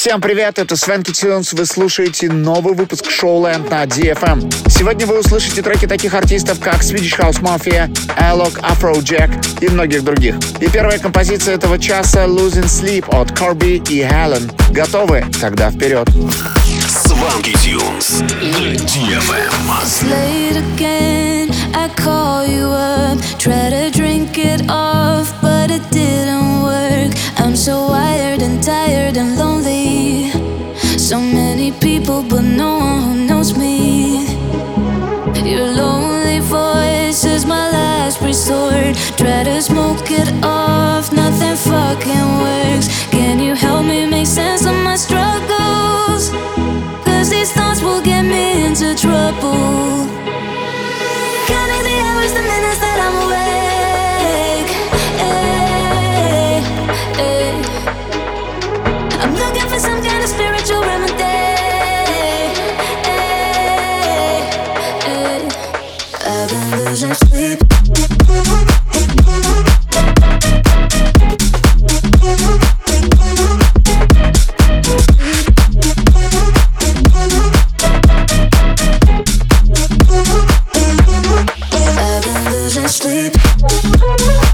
Всем привет, это Свенки Тюнс, вы слушаете новый выпуск Шоу Шоуленд на DFM. Сегодня вы услышите треки таких артистов, как Swedish House Mafia, Alok, Afrojack и многих других. И первая композиция этого часа Losing Sleep от Corby и Helen. Готовы? Тогда вперед. Свенки Тюнс на DFM. I call you up, try to drink it off, but it didn't work. I'm so wired and tired and lonely. So many people, but no one who knows me. Your lonely voice is my last resort. Try to smoke it off, nothing fucking works. Can you help me make sense of my struggles? Cause these thoughts will get me into trouble. to sleep.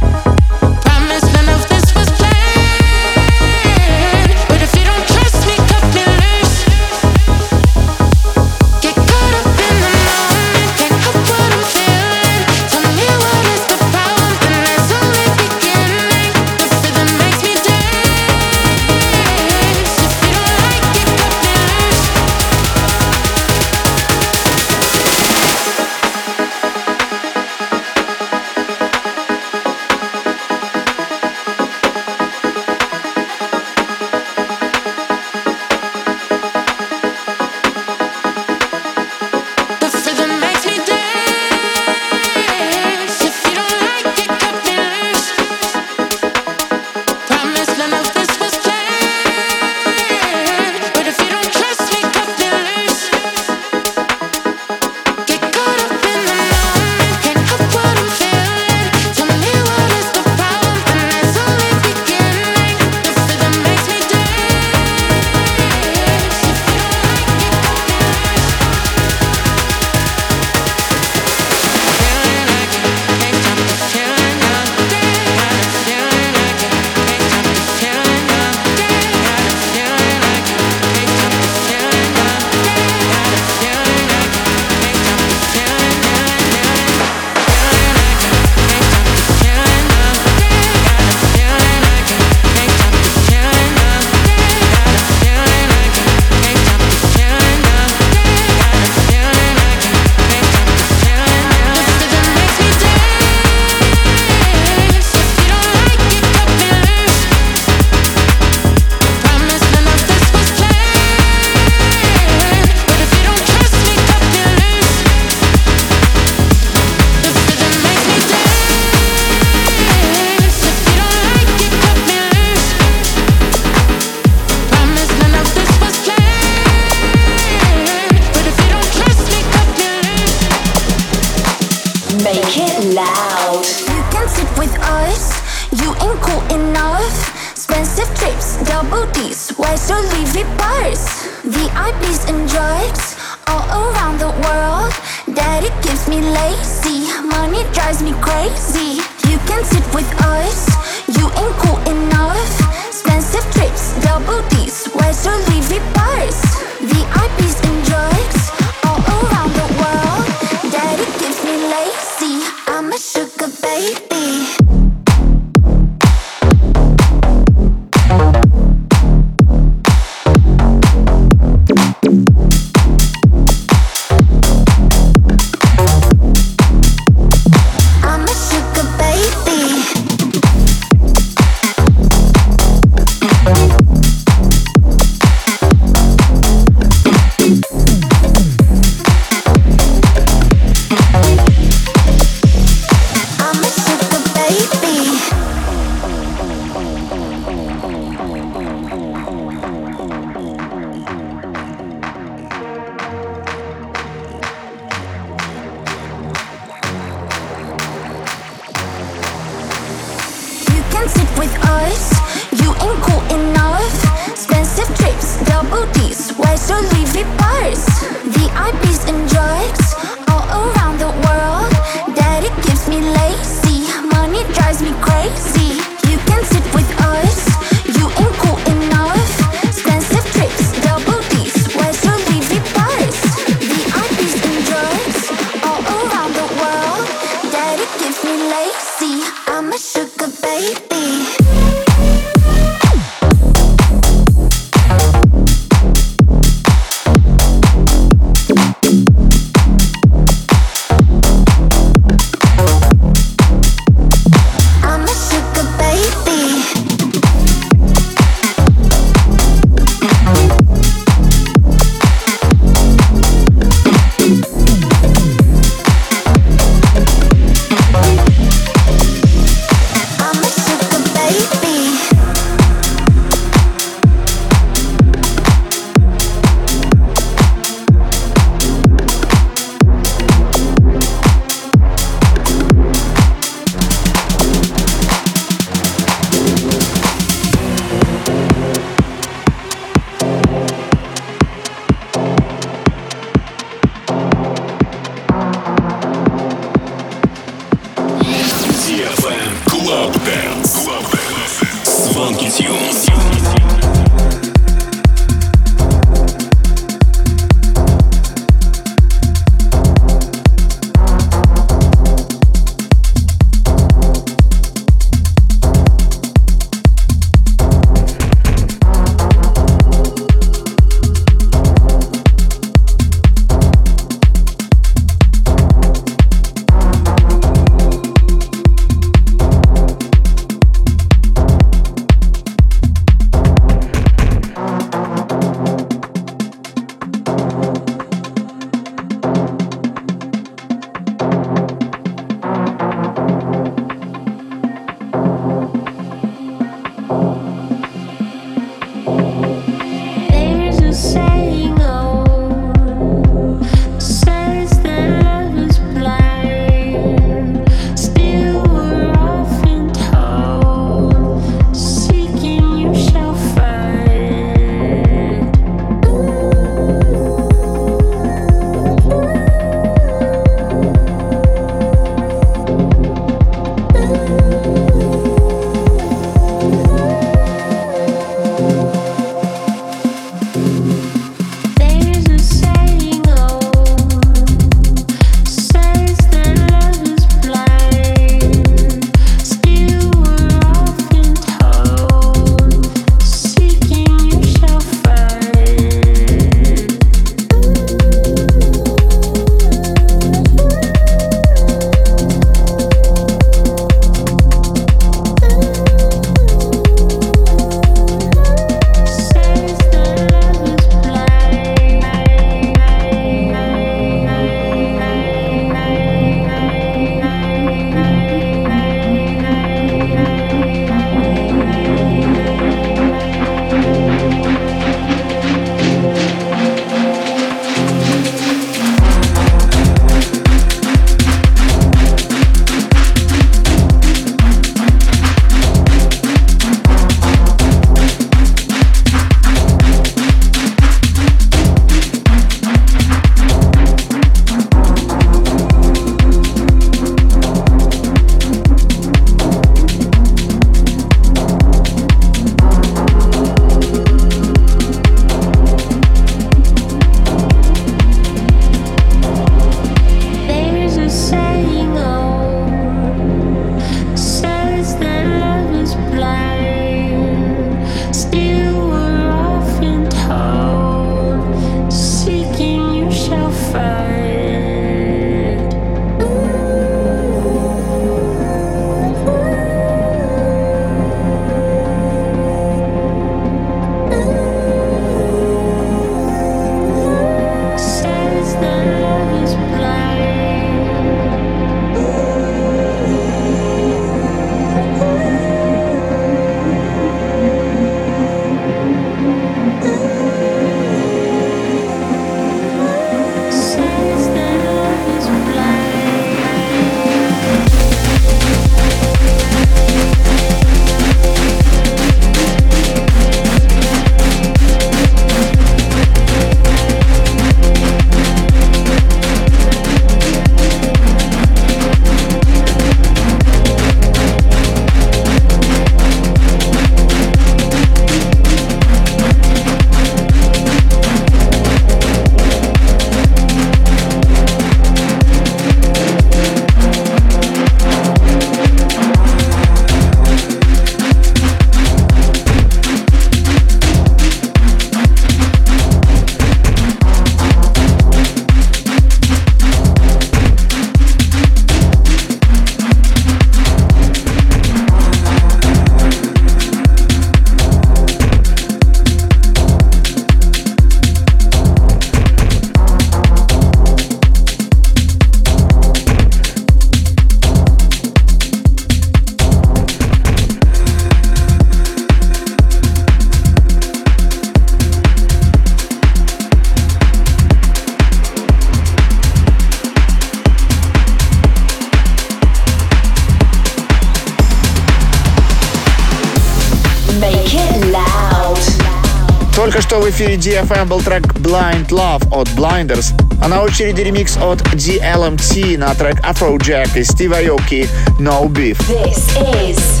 эфире DFM был трек Blind Love от Blinders, а на очереди ремикс от DLMT на трек Afrojack и Стива Йоки No Beef. This is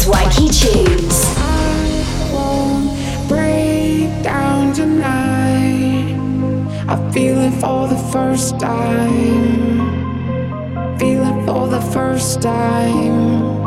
Swanky Tunes. I feel it for the first time. Feel it for the first time.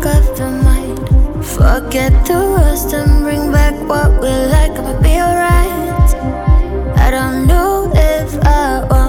back of the mind. Forget the rest and bring back what we like. I'ma be alright. I don't know if I.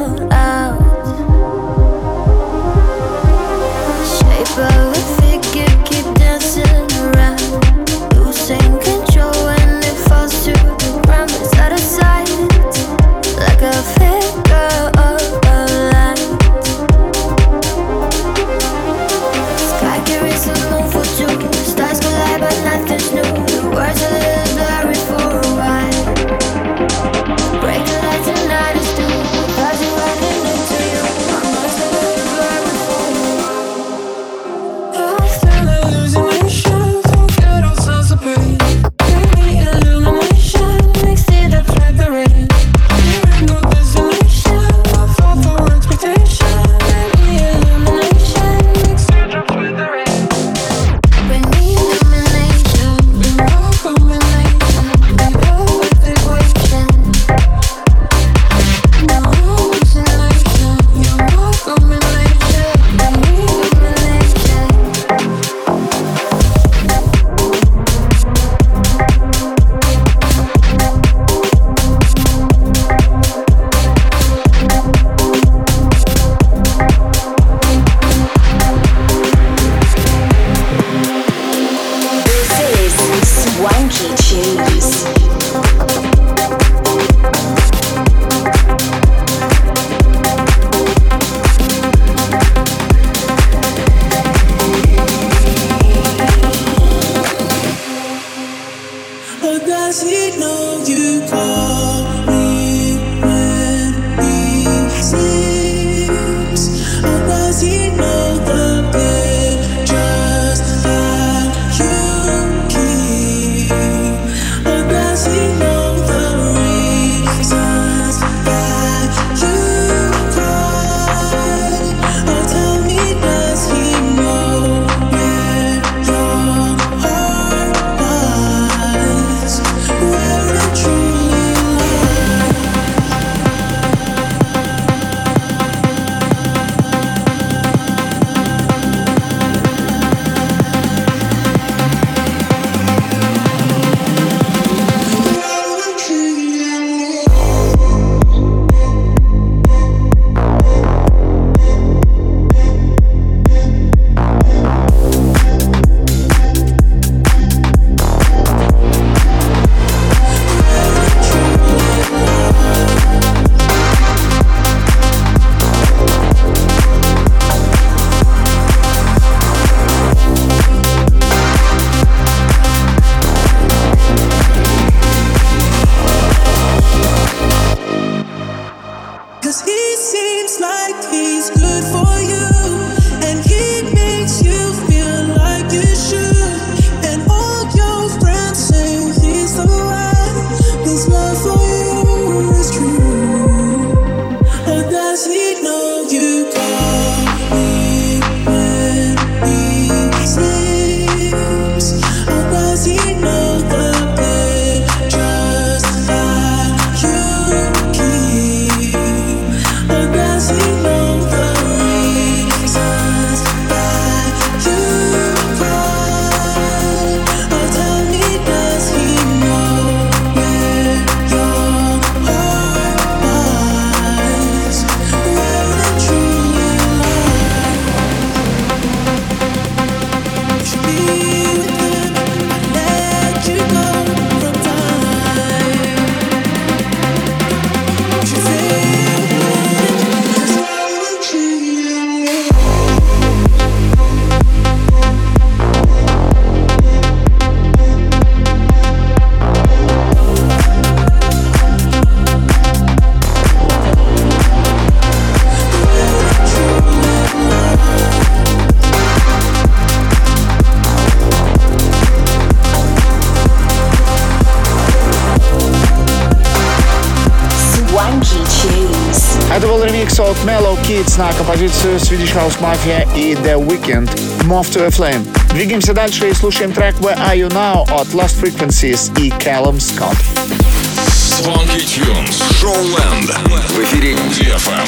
композицию Swedish House Mafia и The Weeknd Move to a Flame. Двигаемся дальше и слушаем трек Where Are You Now от Lost Frequencies и Callum Scott. Swanky Tunes. Showland. В эфире DFM.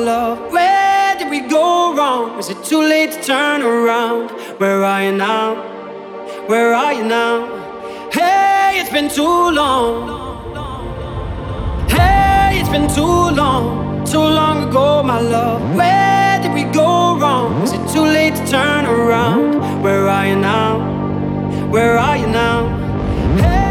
love. Where did we go wrong? Is it too late to turn around? Where are you now? Where are you now? Hey, it's been too long. Hey, it's been too long, too long ago, my love. Where did we go wrong? Is it too late to turn around? Where are you now? Where are you now? music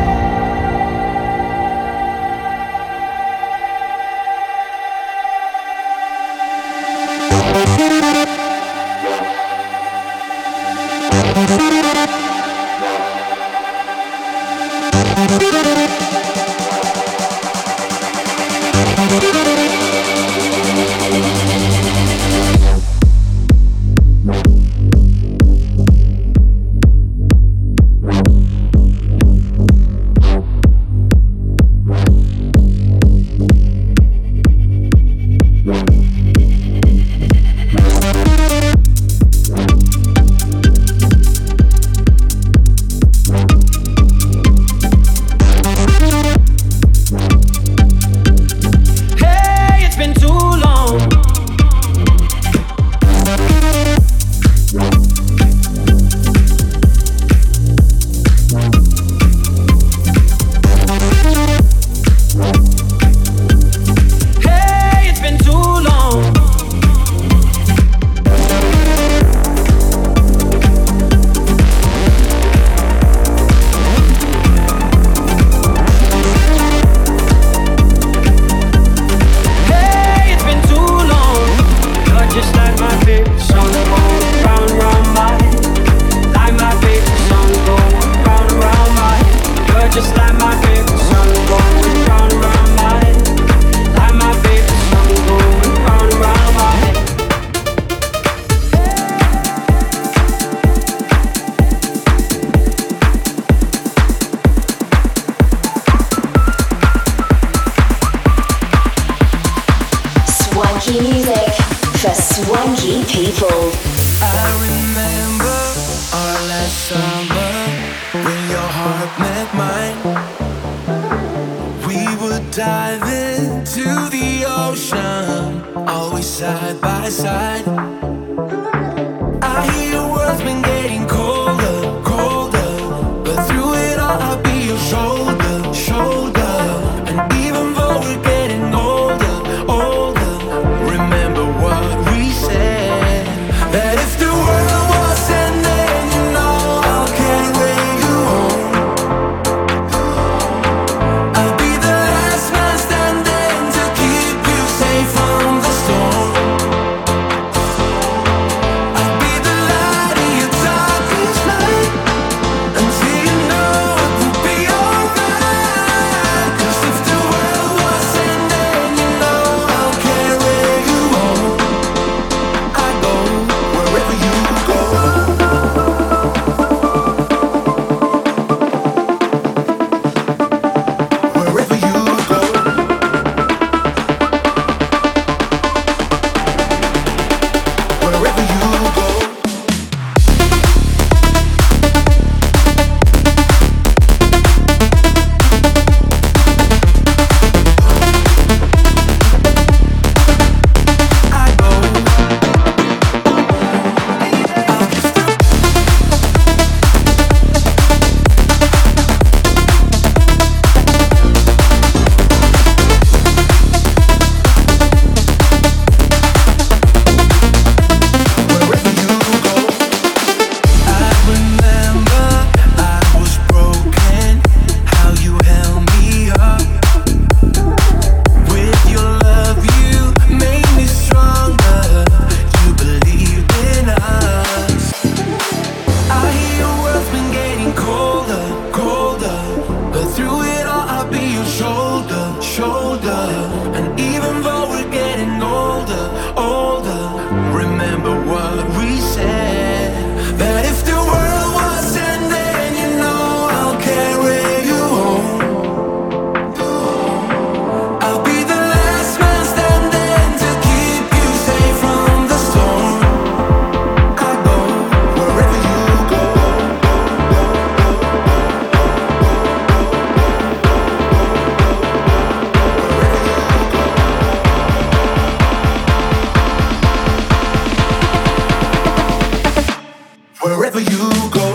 you go.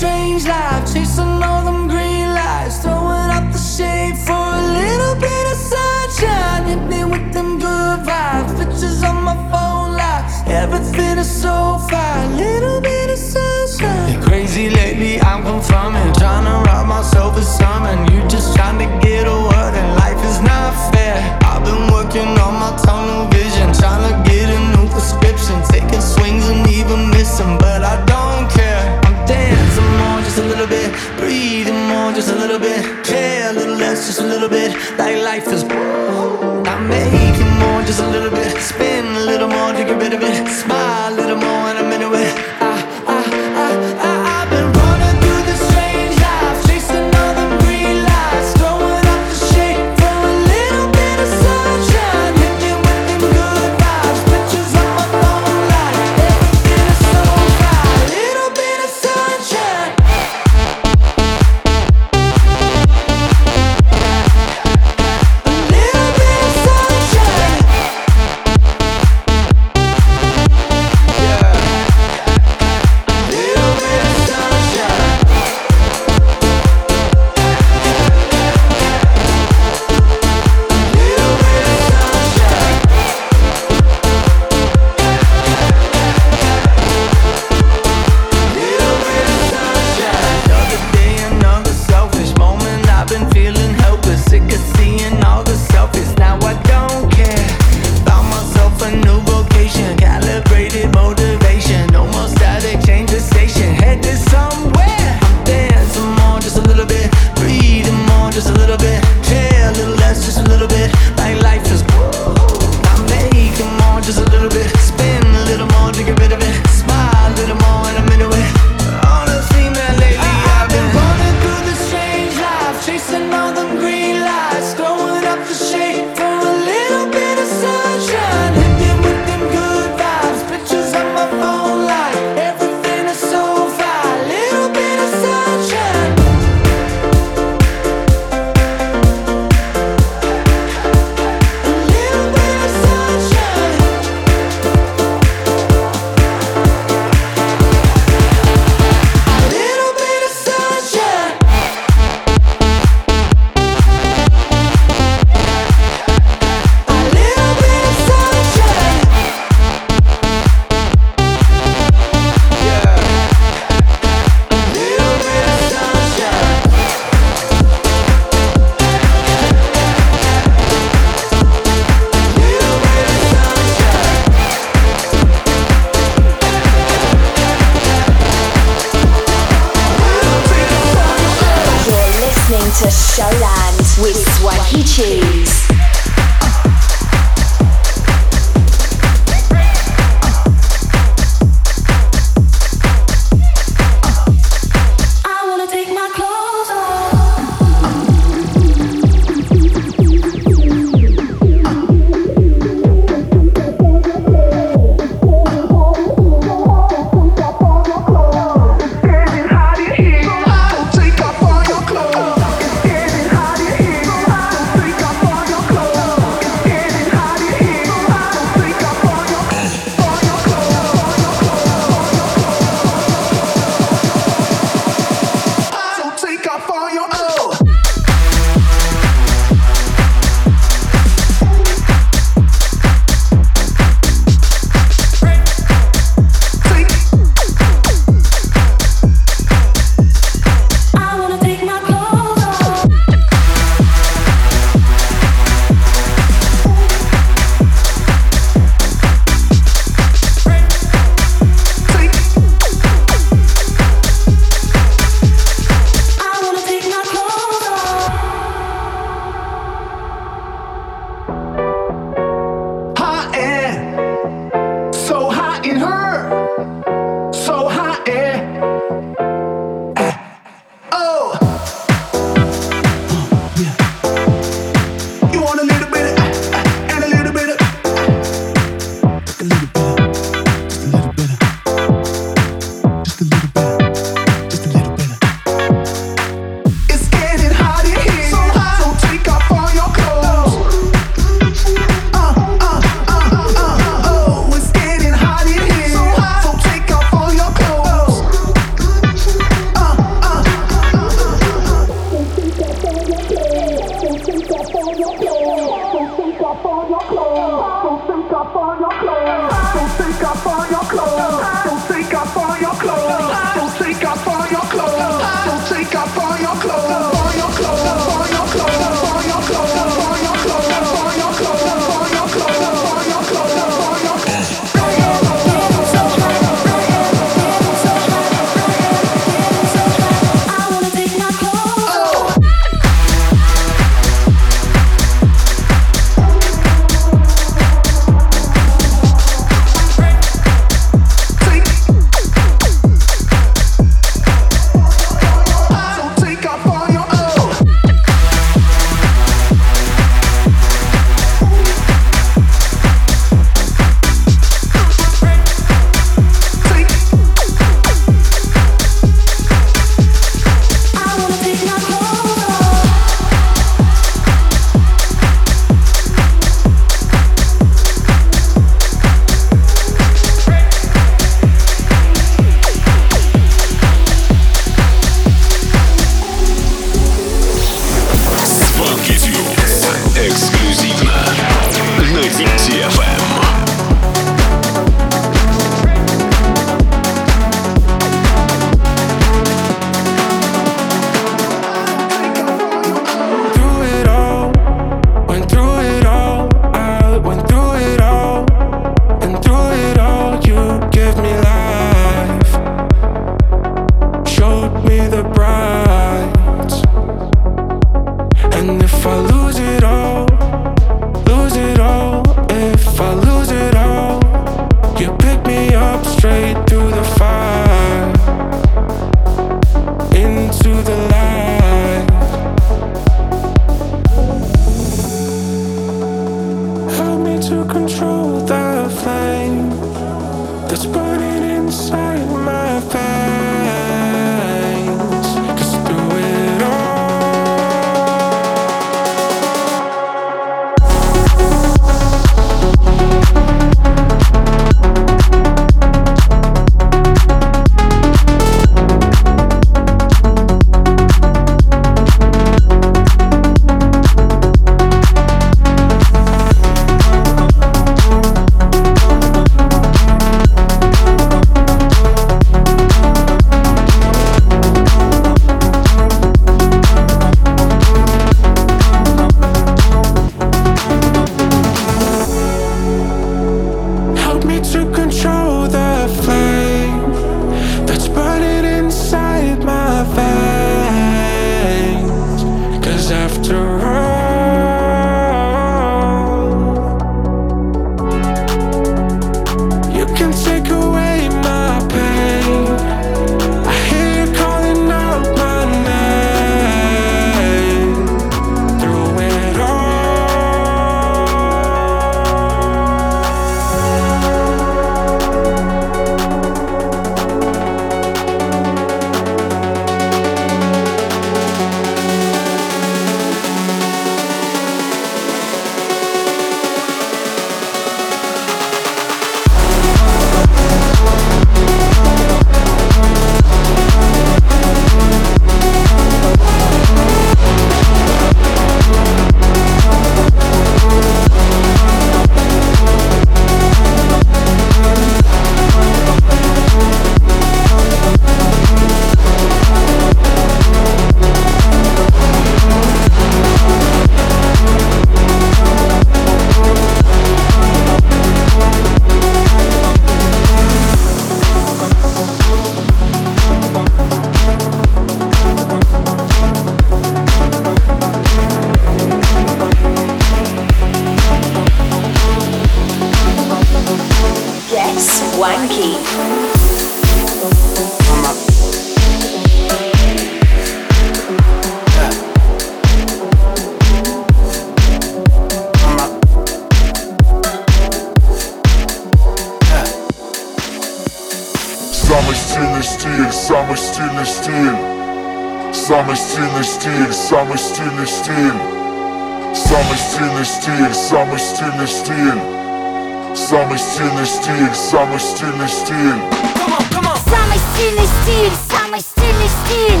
Стиль.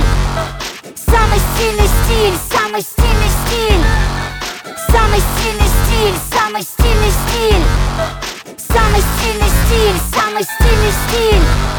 Самый стильный стиль, самый стильный стиль. Самый стильный стиль, самый стильный стиль. Самый стильный стиль, самый стильный стиль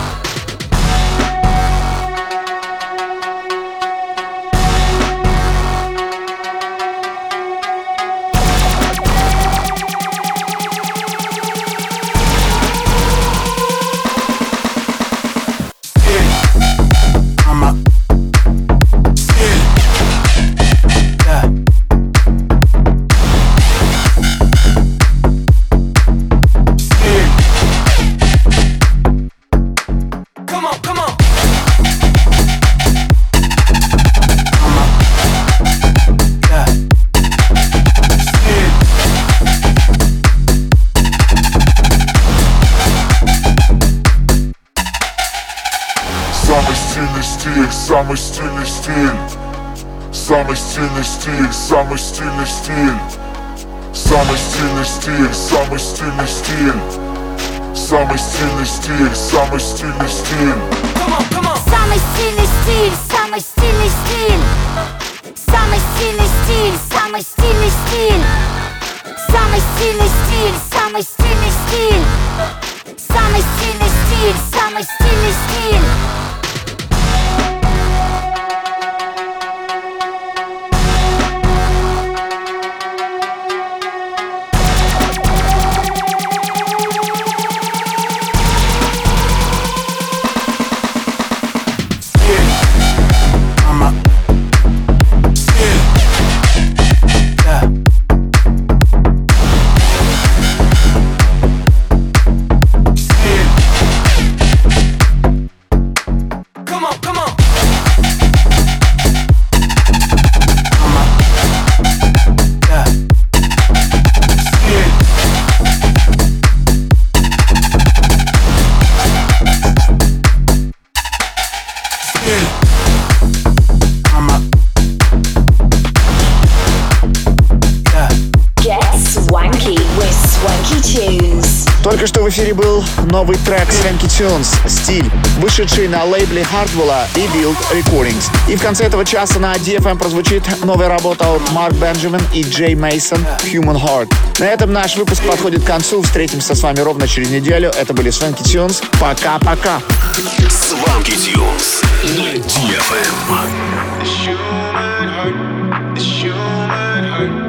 Самый стильный стиль, самый стильный стиль. Самый стильный стиль, самый стильный стиль. Самый стильный стиль, самый стильный стиль. Самый стильный стиль, самый стильный стиль. Самый стильный стиль, самый стильный стиль. Самый стильный стиль, самый стильный стиль. Самый стильный стиль, самый стильный стиль новый трек Swanky Tunes «Стиль», вышедший на лейбле Hardwell и Build Recordings. И в конце этого часа на DFM прозвучит новая работа от Марк Бенджамин и Джей Мейсон «Human Heart». На этом наш выпуск подходит к концу. Встретимся с вами ровно через неделю. Это были Swanky Tunes. Пока-пока. Swanky Tunes на DFM. Human heart, human heart.